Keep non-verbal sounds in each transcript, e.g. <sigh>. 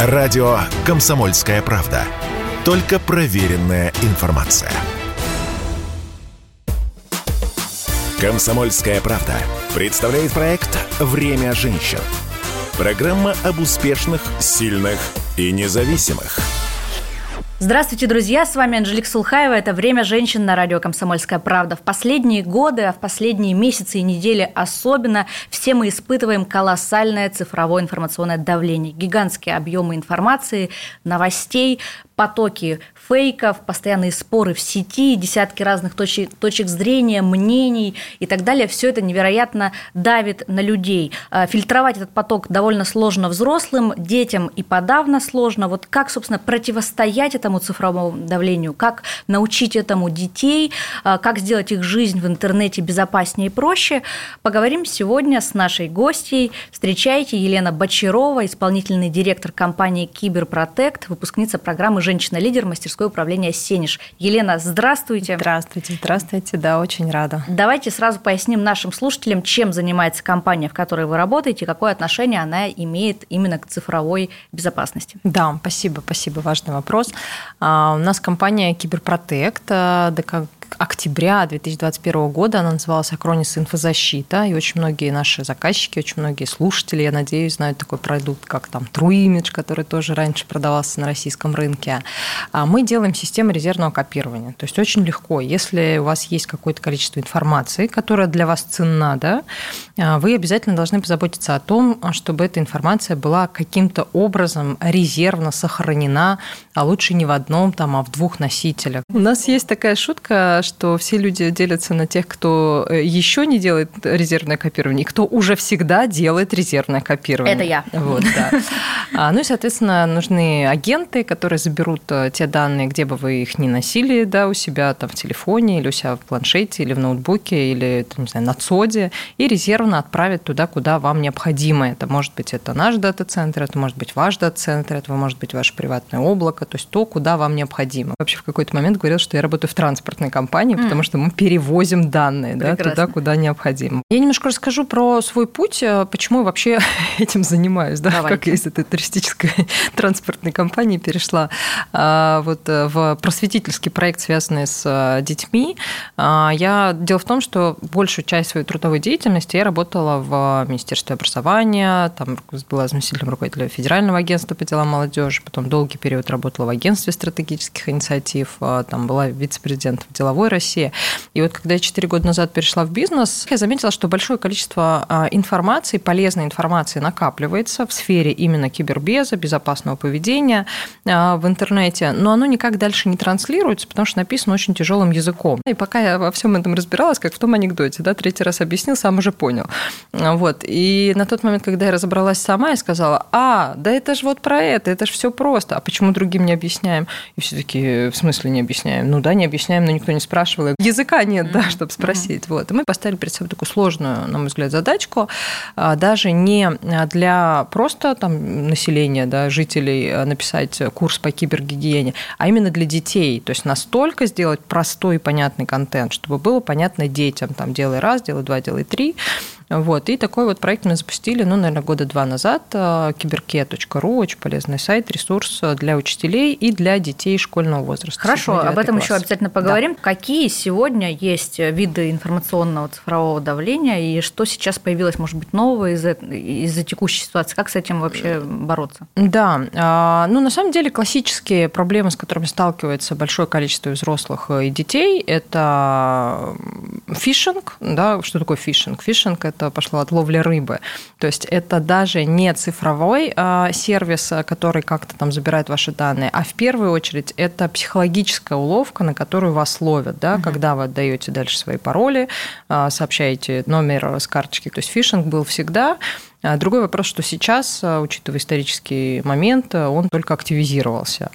Радио «Комсомольская правда». Только проверенная информация. «Комсомольская правда» представляет проект «Время женщин». Программа об успешных, сильных и независимых – Здравствуйте, друзья! С вами Анжелика Сулхаева. Это «Время женщин» на радио «Комсомольская правда». В последние годы, а в последние месяцы и недели особенно, все мы испытываем колоссальное цифровое информационное давление. Гигантские объемы информации, новостей, потоки фейков, постоянные споры в сети, десятки разных точек, точек зрения, мнений и так далее. Все это невероятно давит на людей. А, фильтровать этот поток довольно сложно взрослым, детям и подавно сложно. Вот как, собственно, противостоять этому цифровому давлению, как научить этому детей, а, как сделать их жизнь в интернете безопаснее и проще, поговорим сегодня с нашей гостьей. Встречайте Елена Бочарова, исполнительный директор компании Киберпротект, выпускница программы женщина-лидер мастерское управление «Сенеж». Елена, здравствуйте. Здравствуйте, здравствуйте, да, очень рада. Давайте сразу поясним нашим слушателям, чем занимается компания, в которой вы работаете, какое отношение она имеет именно к цифровой безопасности. Да, спасибо, спасибо, важный вопрос. А, у нас компания Киберпротект, а, октября 2021 года. Она называлась «Акронис инфозащита». И очень многие наши заказчики, очень многие слушатели, я надеюсь, знают такой продукт, как там True Image, который тоже раньше продавался на российском рынке. А мы делаем систему резервного копирования. То есть очень легко. Если у вас есть какое-то количество информации, которая для вас ценна, да, а, вы обязательно должны позаботиться о том, чтобы эта информация была каким-то образом резервно сохранена, а лучше не в одном, там, а в двух носителях. У нас есть такая шутка что все люди делятся на тех, кто э, еще не делает резервное копирование, и кто уже всегда делает резервное копирование. Это я. Вот, да. А, ну и, соответственно, нужны агенты, которые заберут э, те данные, где бы вы их не носили, да, у себя там в телефоне или у себя в планшете или в ноутбуке или, там, не знаю, на ЦОДе, и резервно отправят туда, куда вам необходимо. Это может быть это наш дата-центр, это может быть ваш дата-центр, это может быть ваше приватное облако, то есть то, куда вам необходимо. Вообще в какой-то момент говорил, что я работаю в транспортной компании, компании, mm. потому что мы перевозим данные да, туда, куда необходимо. Я немножко расскажу про свой путь, э, почему я вообще <laughs> этим занимаюсь, да, как я из этой туристической <laughs> транспортной компании перешла а, вот э, в просветительский проект, связанный с э, детьми. А, я дело в том, что большую часть своей трудовой деятельности я работала в Министерстве образования, там была заместителем руководителя Федерального агентства по делам молодежи, потом долгий период работала в агентстве стратегических инициатив, там была вице-президентом деловой мировой России. И вот когда я 4 года назад перешла в бизнес, я заметила, что большое количество а, информации, полезной информации накапливается в сфере именно кибербеза, безопасного поведения а, в интернете, но оно никак дальше не транслируется, потому что написано очень тяжелым языком. И пока я во всем этом разбиралась, как в том анекдоте, да, третий раз объяснил, сам уже понял. Вот. И на тот момент, когда я разобралась сама, я сказала, а, да это же вот про это, это же все просто, а почему другим не объясняем? И все таки в смысле не объясняем? Ну да, не объясняем, но никто не спрашивала. Языка нет, да, чтобы спросить. Вот. И мы поставили перед собой такую сложную, на мой взгляд, задачку, а, даже не для просто там населения, да, жителей а, написать курс по кибергигиене, а именно для детей. То есть настолько сделать простой и понятный контент, чтобы было понятно детям, там, делай раз, делай два, делай три, вот. И такой вот проект мы запустили, ну, наверное, года два назад. Киберке.ру, очень полезный сайт, ресурс для учителей и для детей школьного возраста. Хорошо, об этом класс. еще обязательно поговорим. Да. Какие сегодня есть виды информационного цифрового давления и что сейчас появилось, может быть, нового из-за из текущей ситуации? Как с этим вообще бороться? Да, а, ну, на самом деле классические проблемы, с которыми сталкивается большое количество взрослых и детей, это фишинг, да, что такое фишинг? Фишинг – это это пошло от ловли рыбы. То есть это даже не цифровой а, сервис, который как-то там забирает ваши данные, а в первую очередь это психологическая уловка, на которую вас ловят, да, угу. когда вы отдаете дальше свои пароли, а, сообщаете номер с карточки. То есть фишинг был всегда, а другой вопрос, что сейчас, а, учитывая исторический момент, он только активизировался.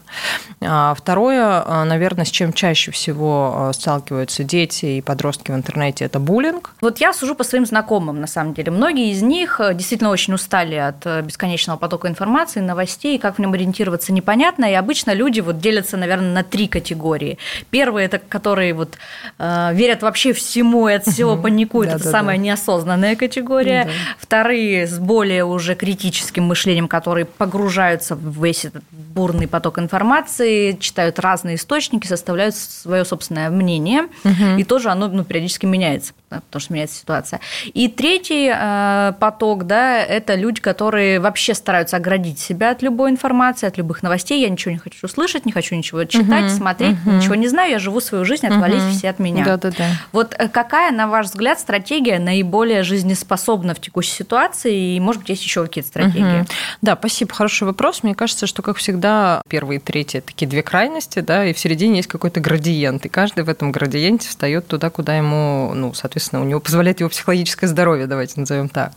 А второе, наверное, с чем чаще всего сталкиваются дети и подростки в интернете, это буллинг. Вот я сужу по своим знакомым, на самом деле. Многие из них действительно очень устали от бесконечного потока информации, новостей, как в нем ориентироваться непонятно, и обычно люди вот делятся, наверное, на три категории. Первые – это которые вот верят вообще всему и от всего паникуют, это самая неосознанная категория. Вторые с более уже критическим мышлением, которые погружаются в весь этот бурный поток информации, читают разные источники, составляют свое собственное мнение, угу. и тоже оно ну, периодически меняется, потому что меняется ситуация. И третий э, поток, да, это люди, которые вообще стараются оградить себя от любой информации, от любых новостей. Я ничего не хочу слышать, не хочу ничего читать, угу. смотреть, угу. ничего не знаю, я живу свою жизнь, отвалить угу. все от меня. Да, да, да. Вот э, какая, на ваш взгляд, стратегия наиболее жизнеспособна в текущей ситуации, и, может быть, есть еще какие-то стратегии? Угу. Да, спасибо, хороший вопрос. Мне кажется, что, как всегда, первые и третьи такие две крайности, да, и в середине есть какой-то градиент, и каждый в этом градиенте встает туда, куда ему, ну, соответственно, у него позволяет его психологическое здоровье, давайте назовем так.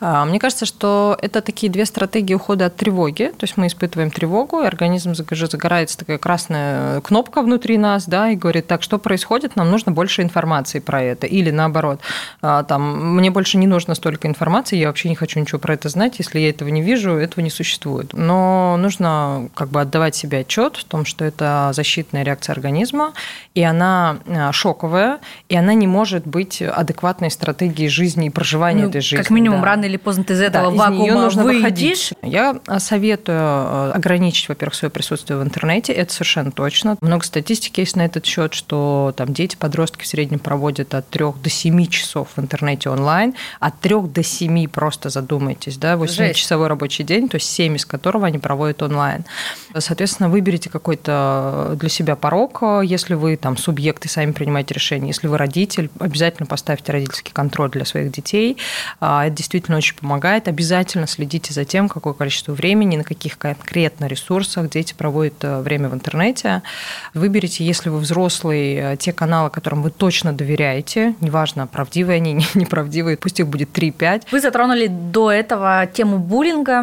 А, мне кажется, что это такие две стратегии ухода от тревоги, то есть мы испытываем тревогу, и организм загорается такая красная кнопка внутри нас, да, и говорит, так, что происходит, нам нужно больше информации про это, или наоборот, а, там, мне больше не нужно столько информации, я вообще не хочу ничего про это знать, если я этого не вижу, этого не существует. Но нужно как бы отдавать себе отчет в том, что это защитная реакция организма, и она а, шоковая, и она не может быть адекватной стратегией жизни и проживания ну, этой жизни. Как минимум, да. рано или поздно ты из этого да, вакуума из нужно выйдешь. выходить. Я советую а, ограничить, во-первых, свое присутствие в интернете, это совершенно точно. Много статистики есть на этот счет, что там дети, подростки в среднем проводят от 3 до 7 часов в интернете онлайн, от 3 до 7 просто задумайтесь, да, 8-часовой рабочий день, то есть 7 из которого они проводят онлайн. Соответственно, выберите какой-то для себя порог, если вы там субъект и сами принимаете решение, если вы родитель, обязательно поставьте родительский контроль для своих детей. А, это действительно очень помогает. Обязательно следите за тем, какое количество времени, на каких конкретно ресурсах дети проводят э, время в интернете. Выберите, если вы взрослый, э, те каналы, которым вы точно доверяете, неважно, правдивые они, <laughs> неправдивые, пусть их будет 3-5. Вы затронули до этого тему буллинга.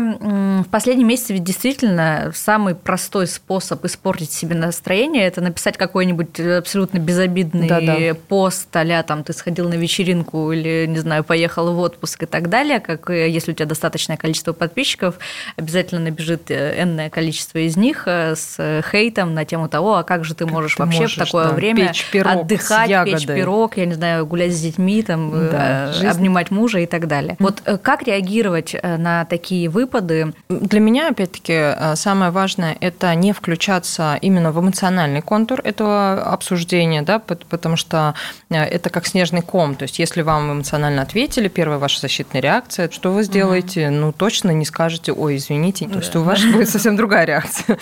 В последние месяцы ведь действительно самый простой способ испортить себе настроение – это написать какой-нибудь абсолютно безобидный Да-да. пост а там ты сходил на вечеринку или, не знаю, поехал в отпуск и так далее, как э, если у тебя достаточное количество подписчиков, обязательно набежит э, энное количество из них э, с хейтом на тему того, а как же ты можешь как вообще можешь, в такое да, время отдыхать, печь пирог, я не знаю, гулять с детьми, там, да, обнимать мужа и так далее. Вот как реагировать на такие выпады? Для меня, опять-таки, самое важное – это не включаться именно в эмоциональный контур этого обсуждения, да, потому что это как снежный ком. То есть, если вам эмоционально ответили, первая ваша защитная реакция, что вы сделаете? mm Ну, точно не скажете, ой, извините. То есть, у вас будет совсем другая реакция.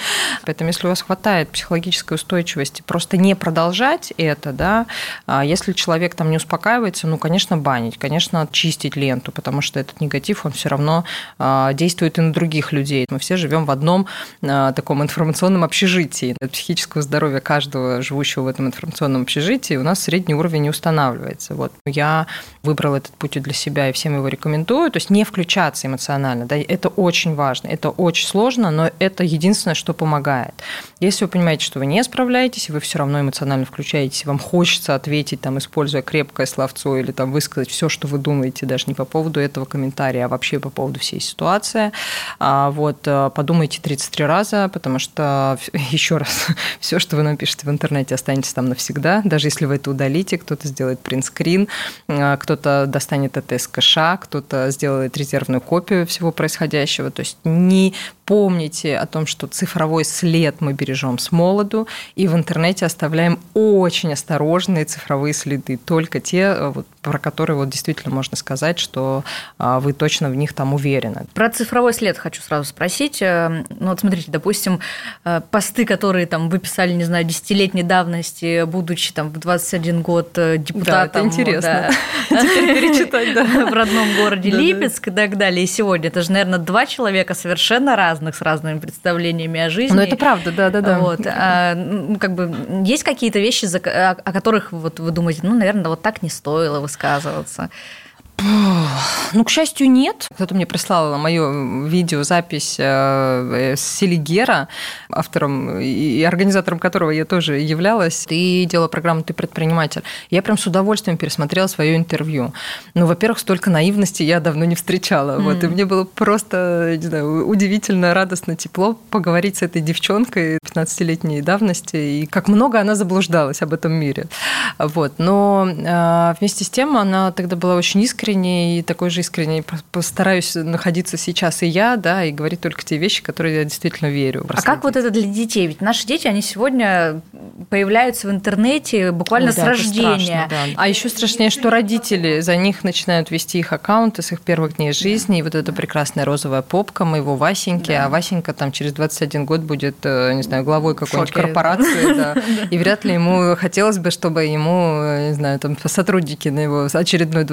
Поэтому, если у вас хватает психологической устойчивости, просто не продолжать это, да, а если человек там не успокаивается, ну, конечно, банить, конечно, чистить ленту, потому что этот негатив, он все равно а, действует и на других людей. Мы все живем в одном а, таком информационном общежитии. От психического здоровья каждого живущего в этом информационном общежитии у нас средний уровень не устанавливается. Вот я выбрала этот путь для себя и всем его рекомендую. То есть не включаться эмоционально. Да, это очень важно. Это очень сложно, но это единственное, что помогает. Если вы понимаете, что вы не справляетесь, и вы все равно эмоционально включаетесь, вам хочется ответить, там, используя крепкое словцо или там, высказать все, что вы думаете, даже не по поводу этого комментария, а вообще по поводу всей ситуации, а, вот, э, подумайте 33 раза, потому что, <laughs> еще раз, <laughs> все, что вы напишете в интернете, останется там навсегда. Даже если вы это удалите, кто-то сделает принтскрин, э, кто-то достанет это из кэша, кто-то сделает резервную копию всего происходящего. То есть не помните о том, что цифровой след мы бережем с молоду, и в интернете оставляем очень осторожные цифровые следы, только те, э, вот, про которые вот действительно можно сказать, что а, вы точно в них там уверены. Про цифровой след хочу сразу спросить. Э, ну вот смотрите, допустим, э, посты, которые там вы писали, не знаю, десятилетней давности, будучи там в 21 год депутатом. Да, это интересно. Да, <laughs> перечитать, да. <laughs> В родном городе Липецк и так далее. И сегодня это же, наверное, два человека совершенно разных разных, с разными представлениями о жизни. Ну, это правда, да-да-да. Вот. А, ну, как бы есть какие-то вещи, о которых вот вы думаете, ну, наверное, вот так не стоило высказываться? Ну, к счастью, нет. Кто-то мне прислал мою видеозапись э, с Селигера, автором и организатором которого я тоже являлась. Ты делала программу «Ты предприниматель». Я прям с удовольствием пересмотрела свое интервью. Ну, во-первых, столько наивности я давно не встречала. Mm. Вот, и мне было просто, не знаю, удивительно, радостно, тепло поговорить с этой девчонкой 15-летней давности, и как много она заблуждалась об этом мире. Вот. Но э, вместе с тем она тогда была очень искренней, искренней, такой же искренней постараюсь находиться сейчас и я, да, и говорить только те вещи, которые я действительно верю. А как вот это для детей? Ведь наши дети, они сегодня появляются в интернете буквально Ой, с да, рождения. Страшно, да. А еще страшнее, что родители за них начинают вести их аккаунты с их первых дней жизни, и вот эта прекрасная розовая попка моего Васеньки, да. а Васенька там через 21 год будет, э, не знаю, главой какой-нибудь корпорации, <laughs> да, и вряд ли ему хотелось бы, чтобы ему, не знаю, там сотрудники на его очередной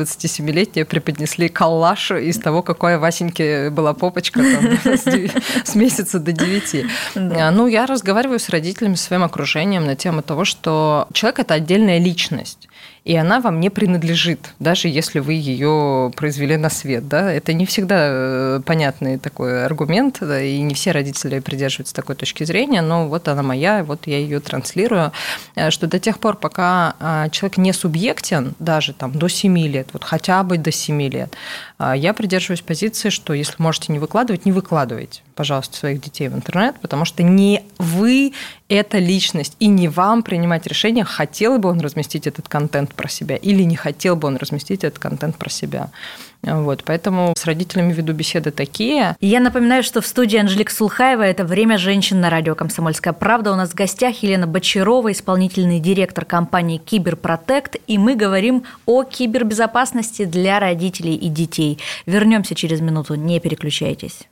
27-летней преподнесли коллаж из того, какая Васеньке была попочка там, <laughs> с месяца до 9. Да. А, ну, я разговариваю с родителями, своим окружением на тему того, что человек – это отдельная личность и она вам не принадлежит, даже если вы ее произвели на свет. Да? Это не всегда э, понятный такой аргумент, да, и не все родители придерживаются такой точки зрения, но вот она моя, вот я ее транслирую, э, что до тех пор, пока а, человек не субъектен, даже там до 7 лет, вот хотя бы до 7 лет, а, я придерживаюсь позиции, что если можете не выкладывать, не выкладывайте, пожалуйста, своих детей в интернет, потому что не вы эта личность, и не вам принимать решение, хотел бы он разместить этот контент про себя или не хотел бы он разместить этот контент про себя. Вот, поэтому с родителями веду беседы такие. Я напоминаю, что в студии Анжелика Сулхаева это «Время женщин» на радио «Комсомольская правда». У нас в гостях Елена Бочарова, исполнительный директор компании «Киберпротект», и мы говорим о кибербезопасности для родителей и детей. Вернемся через минуту, не переключайтесь.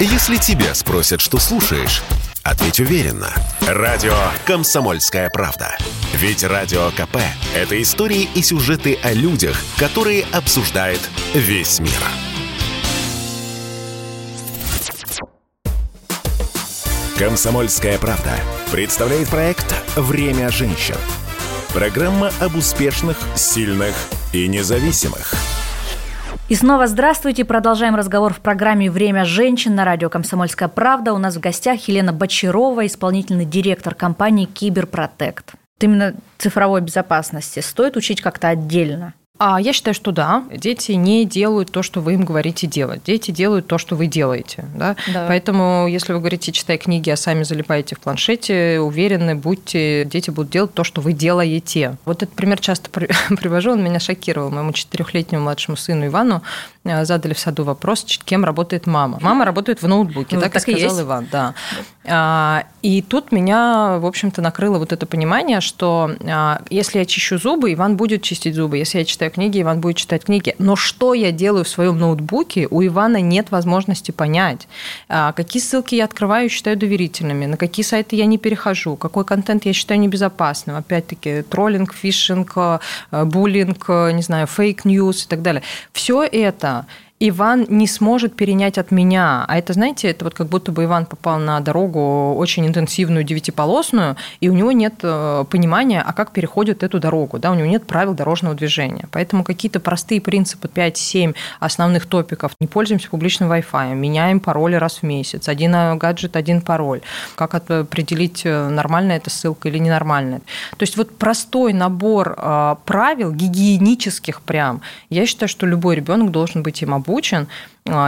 Если тебя спросят, что слушаешь, ответь уверенно. Радио «Комсомольская правда». Ведь Радио КП – это истории и сюжеты о людях, которые обсуждает весь мир. «Комсомольская правда» представляет проект «Время женщин». Программа об успешных, сильных и независимых – и снова здравствуйте. Продолжаем разговор в программе «Время женщин» на радио «Комсомольская правда». У нас в гостях Елена Бочарова, исполнительный директор компании «Киберпротект». Именно цифровой безопасности стоит учить как-то отдельно? А я считаю, что да, дети не делают то, что вы им говорите делать. Дети делают то, что вы делаете. Да? Да. Поэтому, если вы говорите, читай книги, а сами залипаете в планшете, уверены, будьте, дети будут делать то, что вы делаете. Вот этот пример часто <laughs> привожу, он меня шокировал. Моему четырехлетнему младшему сыну Ивану э, задали в саду вопрос, кем работает мама. Мама работает в ноутбуке, ну, так, так и сказал есть. Иван. Да. А, и тут меня, в общем-то, накрыло вот это понимание, что а, если я чищу зубы, Иван будет чистить зубы. Если я читаю книги, Иван будет читать книги. Но что я делаю в своем ноутбуке, у Ивана нет возможности понять. А, какие ссылки я открываю и считаю доверительными, на какие сайты я не перехожу, какой контент я считаю небезопасным. Опять-таки, троллинг, фишинг, буллинг, не знаю, fake news и так далее. Все это Иван не сможет перенять от меня. А это, знаете, это вот как будто бы Иван попал на дорогу очень интенсивную, девятиполосную, и у него нет э, понимания, а как переходит эту дорогу. Да? У него нет правил дорожного движения. Поэтому какие-то простые принципы 5-7 основных топиков. Не пользуемся публичным Wi-Fi, меняем пароли раз в месяц. Один э, гаджет, один пароль. Как определить, э, нормальная эта ссылка или ненормальная. То есть вот простой набор правил, гигиенических прям, я считаю, что любой ребенок должен быть им обучен обучен,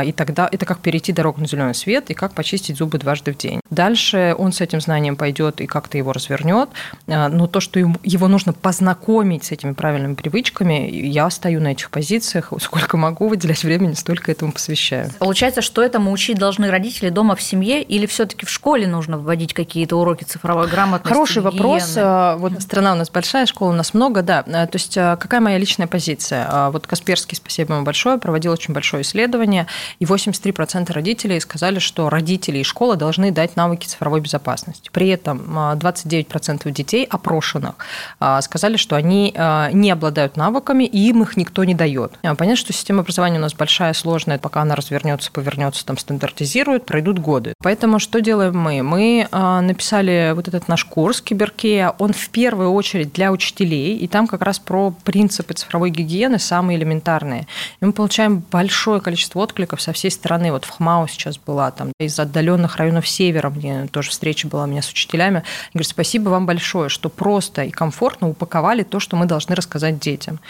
и тогда это как перейти дорогу на зеленый свет и как почистить зубы дважды в день. Дальше он с этим знанием пойдет и как-то его развернет, а, но то, что его нужно познакомить с этими правильными привычками, я стою на этих позициях, <laughs> сколько могу выделять времени, столько этому посвящаю. Получается, что этому учить должны родители дома в семье или все-таки в школе нужно вводить какие-то уроки цифровой грамотности? Хороший гигиены? вопрос. А, вот страна у нас большая, школа у нас много, да. То есть какая моя личная позиция? Вот Касперский, спасибо ему большое, проводил очень большое исследование и 83% родителей сказали, что родители и школа должны дать навыки цифровой безопасности. При этом 29% а, детей, опрошенных, а, сказали, что они а, не обладают навыками, и им их никто не дает. Понятно, что система образования у нас большая, сложная, пока она развернется, повернется, там стандартизирует, пройдут годы. Поэтому что делаем мы? Мы написали вот этот наш курс Киберкея, он в первую очередь для учителей, и там как раз про принципы цифровой гигиены самые элементарные. И мы получаем большое количество откликов откликов со всей страны. Вот в Хмао сейчас была, там из отдаленных районов севера, мне тоже встреча была у меня с учителями. Я говорю, спасибо вам большое, что просто и комфортно упаковали то, что мы должны рассказать детям.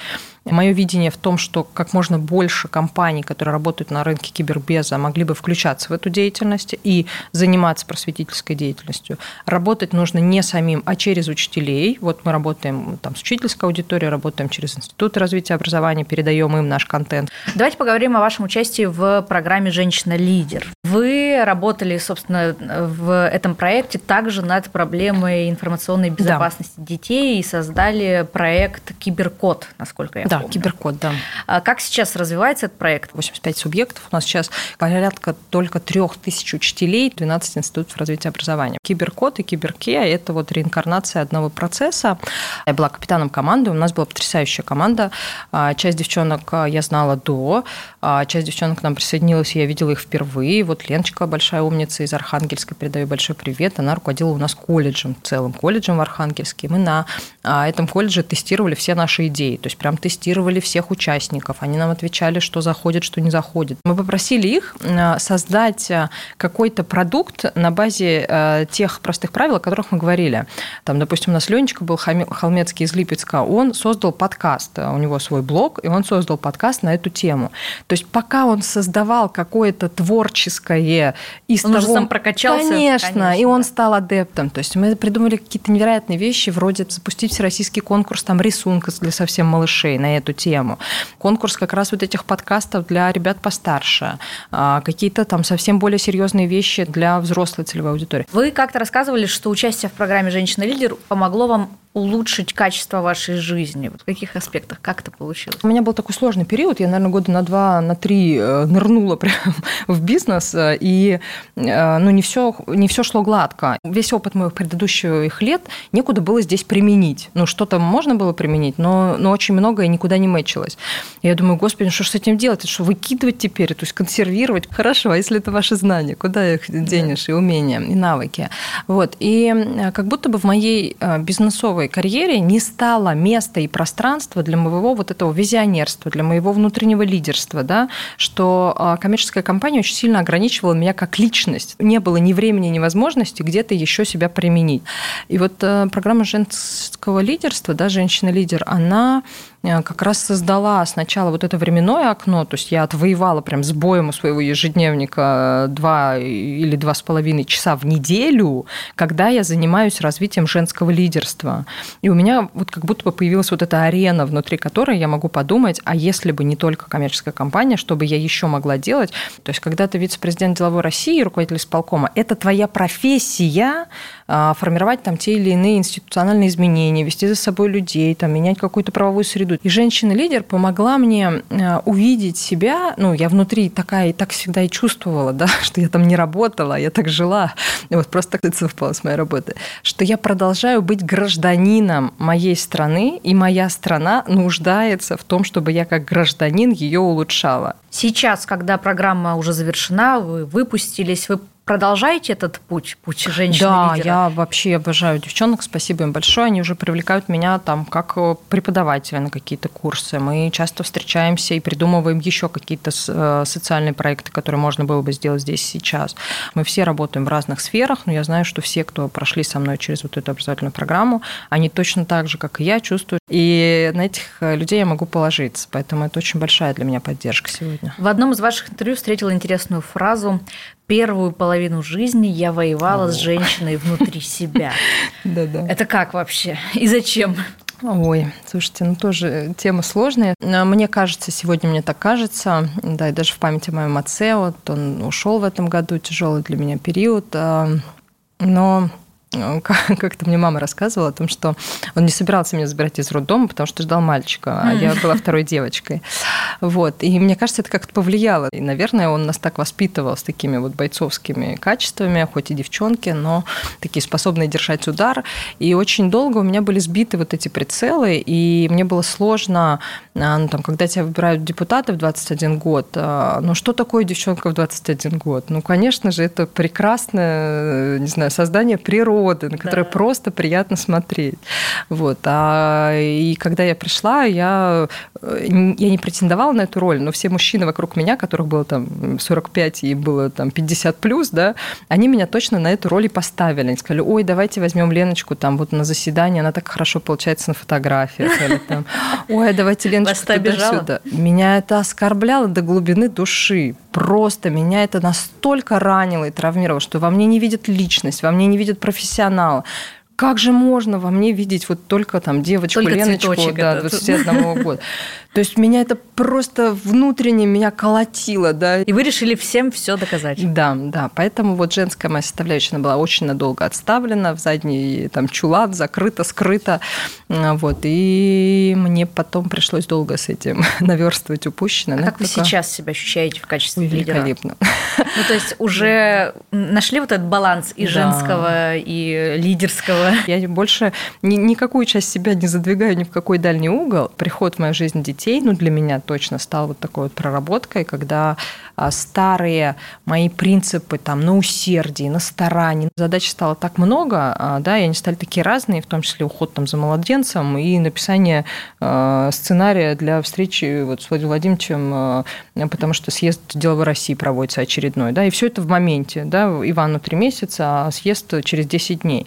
Мое видение в том, что как можно больше компаний, которые работают на рынке кибербеза, могли бы включаться в эту деятельность и заниматься просветительской деятельностью. Работать нужно не самим, а через учителей. Вот мы работаем там с учительской аудиторией, работаем через институты развития образования, передаем им наш контент. Давайте поговорим о вашем участии в программе «Женщина-лидер». Вы работали, собственно, в этом проекте также над проблемой информационной безопасности да. детей и создали проект «Киберкод», насколько я да, помню. «Киберкод», да. А как сейчас развивается этот проект? 85 субъектов. У нас сейчас порядка только трех тысяч учителей, 12 институтов развития образования. Киберкод и Киберке – это вот реинкарнация одного процесса. Я была капитаном команды, у нас была потрясающая команда. А, часть девчонок я знала до, а, часть девчонок к нам присоединилась, я видела их впервые. Вот Леночка, большая умница из Архангельска, передаю большой привет. Она руководила у нас колледжем, целым колледжем в Архангельске. Мы на а, этом колледже тестировали все наши идеи, то есть прям тестировали всех участников. Они нам отвечали, что заходит, что не заходит. Мы попросили их создать какой-то продукт на базе тех простых правил, о которых мы говорили. Там, допустим, у нас Ленечка был Холмецкий из Липецка, он создал подкаст, у него свой блог, и он создал подкаст на эту тему. То есть пока он создавал какое-то творческое из он того... уже сам прокачался. Конечно, конечно, и он стал адептом. То есть мы придумали какие-то невероятные вещи, вроде запустить всероссийский конкурс там рисунка для совсем малышей на эту тему. Конкурс как раз вот этих подкастов для ребят постарше. А, какие-то там совсем более серьезные вещи для взрослой целевой аудитории. Вы как-то рассказывали, что участие в программе «Женщина-лидер» помогло вам улучшить качество вашей жизни? Вот в каких аспектах? Как это получилось? У меня был такой сложный период. Я, наверное, года на два, на три э, нырнула <laughs> прям в бизнес, э, и э, ну, не все, не все шло гладко. Весь опыт моих предыдущих лет некуда было здесь применить. Ну, что-то можно было применить, но, но очень многое никуда не мэчилось. Я думаю, господи, ну что ж с этим делать? Это что, выкидывать теперь? То есть консервировать? <laughs> Хорошо, а если это ваши знания? Куда их денешь? И умения, и навыки. Вот. И как будто бы в моей бизнесовой карьере не стало места и пространства для моего вот этого визионерства, для моего внутреннего лидерства, да, что а, коммерческая компания очень сильно ограничивала меня как личность. Не было ни времени, ни возможности где-то еще себя применить. И вот э, программа женского лидерства, да, женщина-лидер, она как раз создала сначала вот это временное окно, то есть я отвоевала прям с боем у своего ежедневника два или два с половиной часа в неделю, когда я занимаюсь развитием женского лидерства. И у меня вот как будто бы появилась вот эта арена, внутри которой я могу подумать, а если бы не только коммерческая компания, что бы я еще могла делать? То есть когда ты вице-президент деловой России, руководитель исполкома, это твоя профессия, а, формировать там те или иные институциональные изменения, вести за собой людей, там, менять какую-то правовую среду. И женщина-лидер помогла мне а, увидеть себя, ну, я внутри такая и так всегда и чувствовала, да, <laughs> что я там не работала, я так жила, вот просто это совпало с моей работой, что я продолжаю быть гражданином моей страны, и моя страна нуждается в том, чтобы я как гражданин ее улучшала. Сейчас, когда программа уже завершена, вы выпустились, вы продолжаете этот путь, путь женщины Да, я вообще обожаю девчонок, спасибо им большое. Они уже привлекают меня там как э, преподавателя на какие-то курсы. Мы часто встречаемся и придумываем еще какие-то э, социальные проекты, которые можно было бы сделать здесь сейчас. Мы все работаем в разных сферах, но я знаю, что все, кто прошли со мной через вот эту образовательную программу, они точно так же, как и я, чувствуют. И на этих э, людей я могу положиться. Поэтому это очень большая для меня поддержка сегодня. В одном из ваших интервью встретила интересную фразу первую половину жизни я воевала О. с женщиной внутри себя. <laughs> Да-да. Это как вообще? И зачем? Ой, слушайте, ну тоже тема сложная. Мне кажется, сегодня мне так кажется, да, и даже в памяти о моем отце, вот он ушел в этом году, тяжелый для меня период, а, но Э, как-то мне мама рассказывала о том, что он не собирался меня забирать из роддома, потому что ждал мальчика, а я была второй девочкой. Вот. И мне кажется, это как-то повлияло. И, наверное, он нас так воспитывал с такими вот бойцовскими качествами, хоть и девчонки, но такие способные держать удар. И очень долго у меня были сбиты вот эти прицелы, и мне было сложно, а, ну, там, когда тебя выбирают депутаты в 21 год, а, ну, что такое девчонка в 21 год? Ну, конечно же, это прекрасное, не знаю, создание природы, на которые да. просто приятно смотреть. Вот. А, и когда я пришла, я я не претендовала на эту роль, но все мужчины вокруг меня, которых было там 45 и было там 50 плюс, да, они меня точно на эту роль и поставили. Они сказали, ой, давайте возьмем Леночку там вот на заседание, она так хорошо получается на фотографиях. Или там, ой, давайте Леночку туда-сюда. Меня это оскорбляло до глубины души. Просто меня это настолько ранило и травмировало, что во мне не видят личность, во мне не видят профессионала как же можно во мне видеть вот только там девочку только Леночку да, 21 года? То есть меня это просто внутренне меня колотило, да. И вы решили всем все доказать. Да, да. Поэтому вот женская моя составляющая была очень надолго отставлена в задний там чулан, закрыто, скрыто. Вот. И мне потом пришлось долго с этим <laughs> наверстывать упущенное. А как вы только... сейчас себя ощущаете в качестве Великолепно. лидера? Ну, то есть уже <laughs> нашли вот этот баланс и женского, и лидерского? Я больше ни, никакую часть себя не задвигаю ни в какой дальний угол. Приход в мою жизнь детей ну, для меня точно стал вот такой вот проработкой, когда а, старые мои принципы там на усердии, на старании, задач стало так много, а, да, и они стали такие разные, в том числе уход там за младенцем и написание а, сценария для встречи вот с Владимиром Владимировичем, потому что съезд деловой России проводится очередной, да, и все это в моменте, да, Ивану три месяца, а съезд через 10 дней.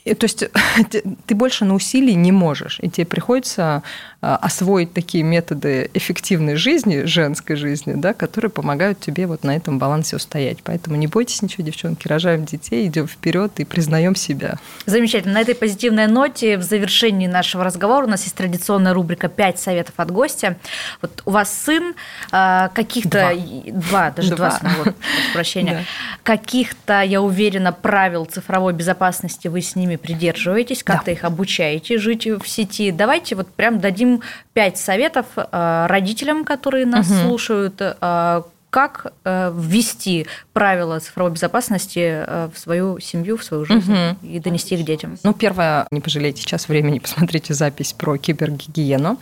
То есть <laughs> ты больше на усилий не можешь, и тебе приходится а, освоить такие методы эффективной жизни, женской жизни, да, которые помогают тебе вот на этом балансе устоять. Поэтому не бойтесь ничего, девчонки, рожаем детей, идем вперед и признаем себя. Замечательно. На этой позитивной ноте в завершении нашего разговора у нас есть традиционная рубрика «Пять советов от гостя». Вот у вас сын а, каких-то... Два. два, даже два, два вот, <laughs> прощения. Да. Каких-то, я уверена, правил цифровой безопасности вы с ними придерживаетесь, как-то да. их обучаете жить в сети. Давайте вот прям дадим пять советов э, родителям, которые нас угу. слушают, э, как э, ввести правила цифровой безопасности в свою семью, в свою жизнь угу. и донести их детям? Ну, первое, не пожалейте сейчас времени, <laughs> посмотрите запись про кибергигиену.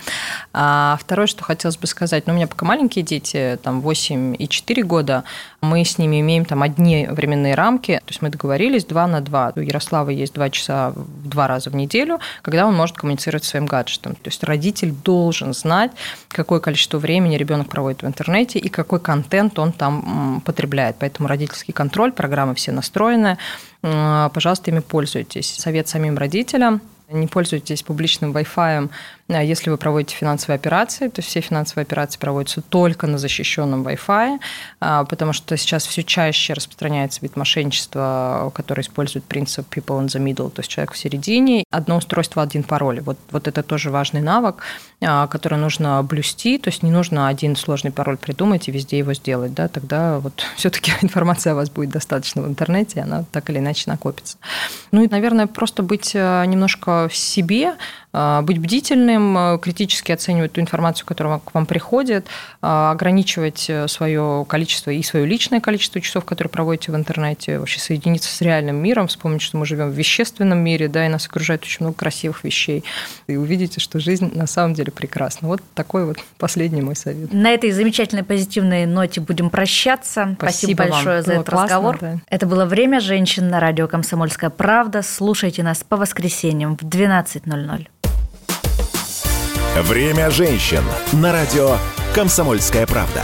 А второе, что хотелось бы сказать, ну, у меня пока маленькие дети, там 8 и 4 года, мы с ними имеем там одни временные рамки, то есть мы договорились 2 на 2. У Ярослава есть 2 часа в два раза в неделю, когда он может коммуницировать своим гаджетом. То есть родитель должен знать, какое количество времени ребенок проводит в интернете и какой контент он там потребляет. Поэтому родительский контроль, программы все настроены. Пожалуйста, ими пользуйтесь. Совет самим родителям не пользуйтесь публичным Wi-Fi, если вы проводите финансовые операции, то все финансовые операции проводятся только на защищенном Wi-Fi, а, потому что сейчас все чаще распространяется вид мошенничества, который использует принцип people in the middle, то есть человек в середине. Одно устройство, один пароль. Вот, вот это тоже важный навык, а, который нужно блюсти, то есть не нужно один сложный пароль придумать и везде его сделать, да, тогда вот <laughs> все-таки информация о вас будет достаточно в интернете, и она так или иначе накопится. Ну и, наверное, просто быть э, немножко в себе, а, быть бдительным, а, критически оценивать ту информацию, которая к вам приходит, а, ограничивать э, свое количество и свое личное количество часов, которые проводите в интернете, вообще соединиться с реальным миром, вспомнить, что мы живем в вещественном мире, да, и нас окружает очень много красивых вещей, и увидите, что жизнь на самом деле прекрасна. Вот такой вот последний мой совет. На этой замечательной позитивной ноте будем прощаться. Спасибо, Спасибо большое вам. за Было этот классно, разговор. Да. Это было «Время женщин» на радио «Комсомольская правда». Слушайте нас по воскресеньям в 12.00. Время женщин на радио «Комсомольская правда».